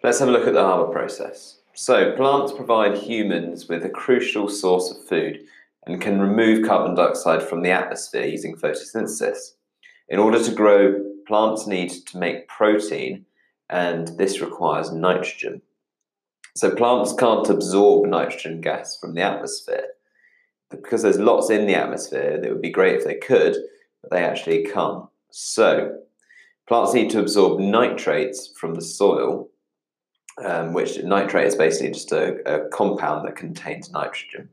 Let's have a look at the Haber process. So, plants provide humans with a crucial source of food and can remove carbon dioxide from the atmosphere using photosynthesis. In order to grow, plants need to make protein, and this requires nitrogen. So, plants can't absorb nitrogen gas from the atmosphere. Because there's lots in the atmosphere, it would be great if they could, but they actually can't. So, plants need to absorb nitrates from the soil um, which nitrate is basically just a, a, compound that contains nitrogen.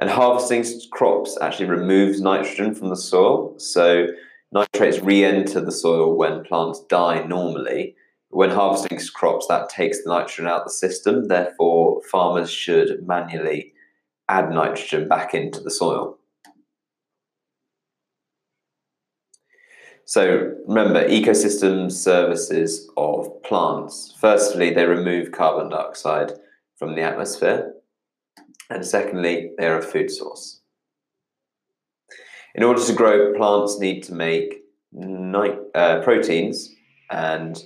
And harvesting crops actually removes nitrogen from the soil. So nitrates re-enter the soil when plants die normally. When harvesting crops, that takes the nitrogen out of the system. Therefore, farmers should manually add nitrogen back into the soil. So remember, ecosystem services of plants. Firstly, they remove carbon dioxide from the atmosphere. And secondly, they're a food source. In order to grow, plants need to make uh, proteins, and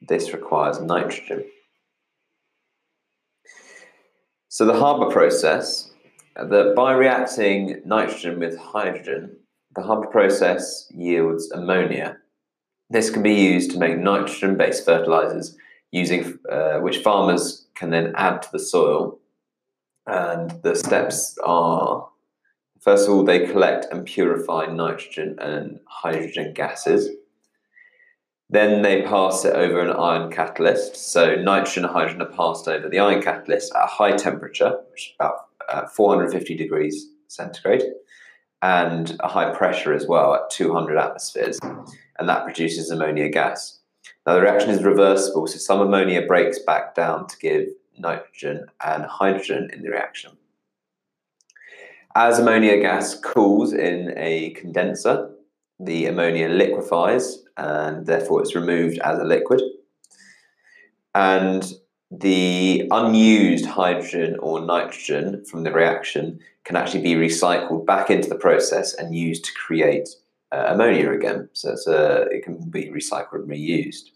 this requires nitrogen. So the Haber process, that by reacting nitrogen with hydrogen, the Haber process yields ammonia. This can be used to make nitrogen-based fertilizers, using uh, which farmers can then add to the soil. And the steps are: first of all, they collect and purify nitrogen and hydrogen gases. Then they pass it over an iron catalyst. So nitrogen and hydrogen are passed over the iron catalyst at a high temperature, which is about uh, 450 degrees centigrade and a high pressure as well at 200 atmospheres, and that produces ammonia gas. Now, the reaction is reversible, so some ammonia breaks back down to give nitrogen and hydrogen in the reaction. As ammonia gas cools in a condenser, the ammonia liquefies and therefore it's removed as a liquid. And the unused hydrogen or nitrogen from the reaction can actually be recycled back into the process and used to create uh, ammonia again. So a, it can be recycled and reused.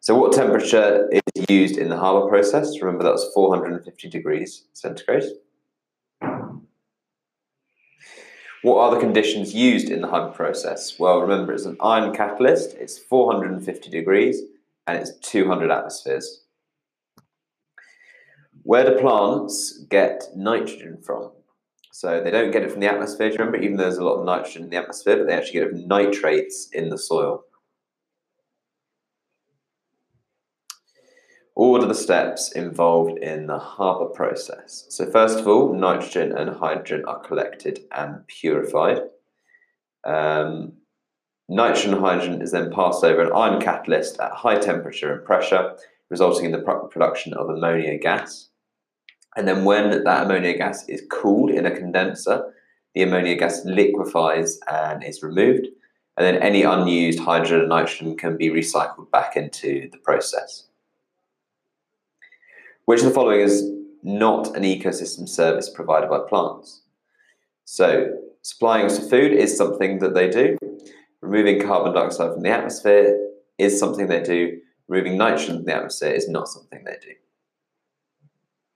So what temperature is used in the Haber process? Remember that's 450 degrees centigrade. What are the conditions used in the Haber process? Well, remember it's an iron catalyst, it's 450 degrees, and it's 200 atmospheres. Where do plants get nitrogen from? So they don't get it from the atmosphere, do remember? Even though there's a lot of nitrogen in the atmosphere, but they actually get it from nitrates in the soil. What are the steps involved in the Haber process? So first of all, nitrogen and hydrogen are collected and purified. Um, nitrogen and hydrogen is then passed over an iron catalyst at high temperature and pressure, resulting in the production of ammonia gas. And then when that ammonia gas is cooled in a condenser, the ammonia gas liquefies and is removed. And then any unused hydrogen and nitrogen can be recycled back into the process. Which of the following is not an ecosystem service provided by plants? So, supplying us with food is something that they do. Removing carbon dioxide from the atmosphere is something they do. Removing nitrogen from the atmosphere is not something they do.